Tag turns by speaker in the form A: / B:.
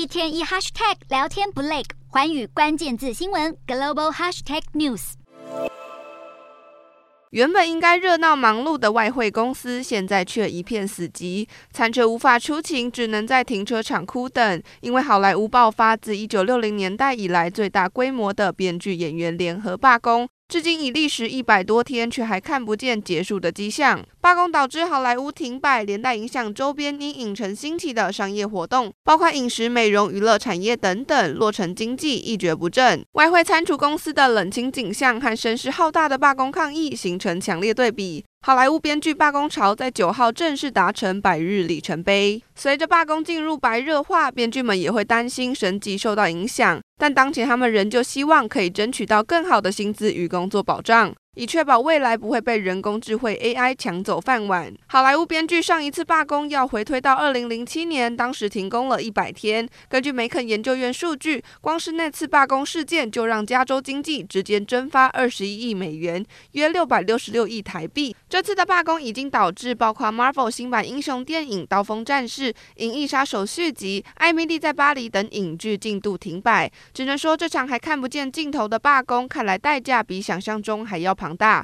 A: 一天一 hashtag 聊天不累，寰宇关键字新闻 global hashtag news。
B: 原本应该热闹忙碌的外汇公司，现在却一片死寂。餐车无法出勤，只能在停车场哭等。因为好莱坞爆发自一九六零年代以来最大规模的编剧演员联合罢工。至今已历时一百多天，却还看不见结束的迹象。罢工导致好莱坞停摆，连带影响周边因影城兴起的商业活动，包括饮食、美容、娱乐产业等等，落成经济一蹶不振。外汇餐厨公司的冷清景象和声势浩大的罢工抗议形成强烈对比。好莱坞编剧罢工潮在九号正式达成百日里程碑。随着罢工进入白热化，编剧们也会担心神级受到影响。但当前他们仍旧希望可以争取到更好的薪资与工作保障。以确保未来不会被人工智慧 AI 抢走饭碗。好莱坞编剧上一次罢工要回推到二零零七年，当时停工了一百天。根据梅肯研究院数据，光是那次罢工事件就让加州经济直接蒸发二十一亿美元，约六百六十六亿台币。这次的罢工已经导致包括 Marvel 新版英雄电影《刀锋战士》、《银翼杀手》续集、《艾米丽在巴黎》等影剧进度停摆。只能说这场还看不见尽头的罢工，看来代价比想象中还要庞长大。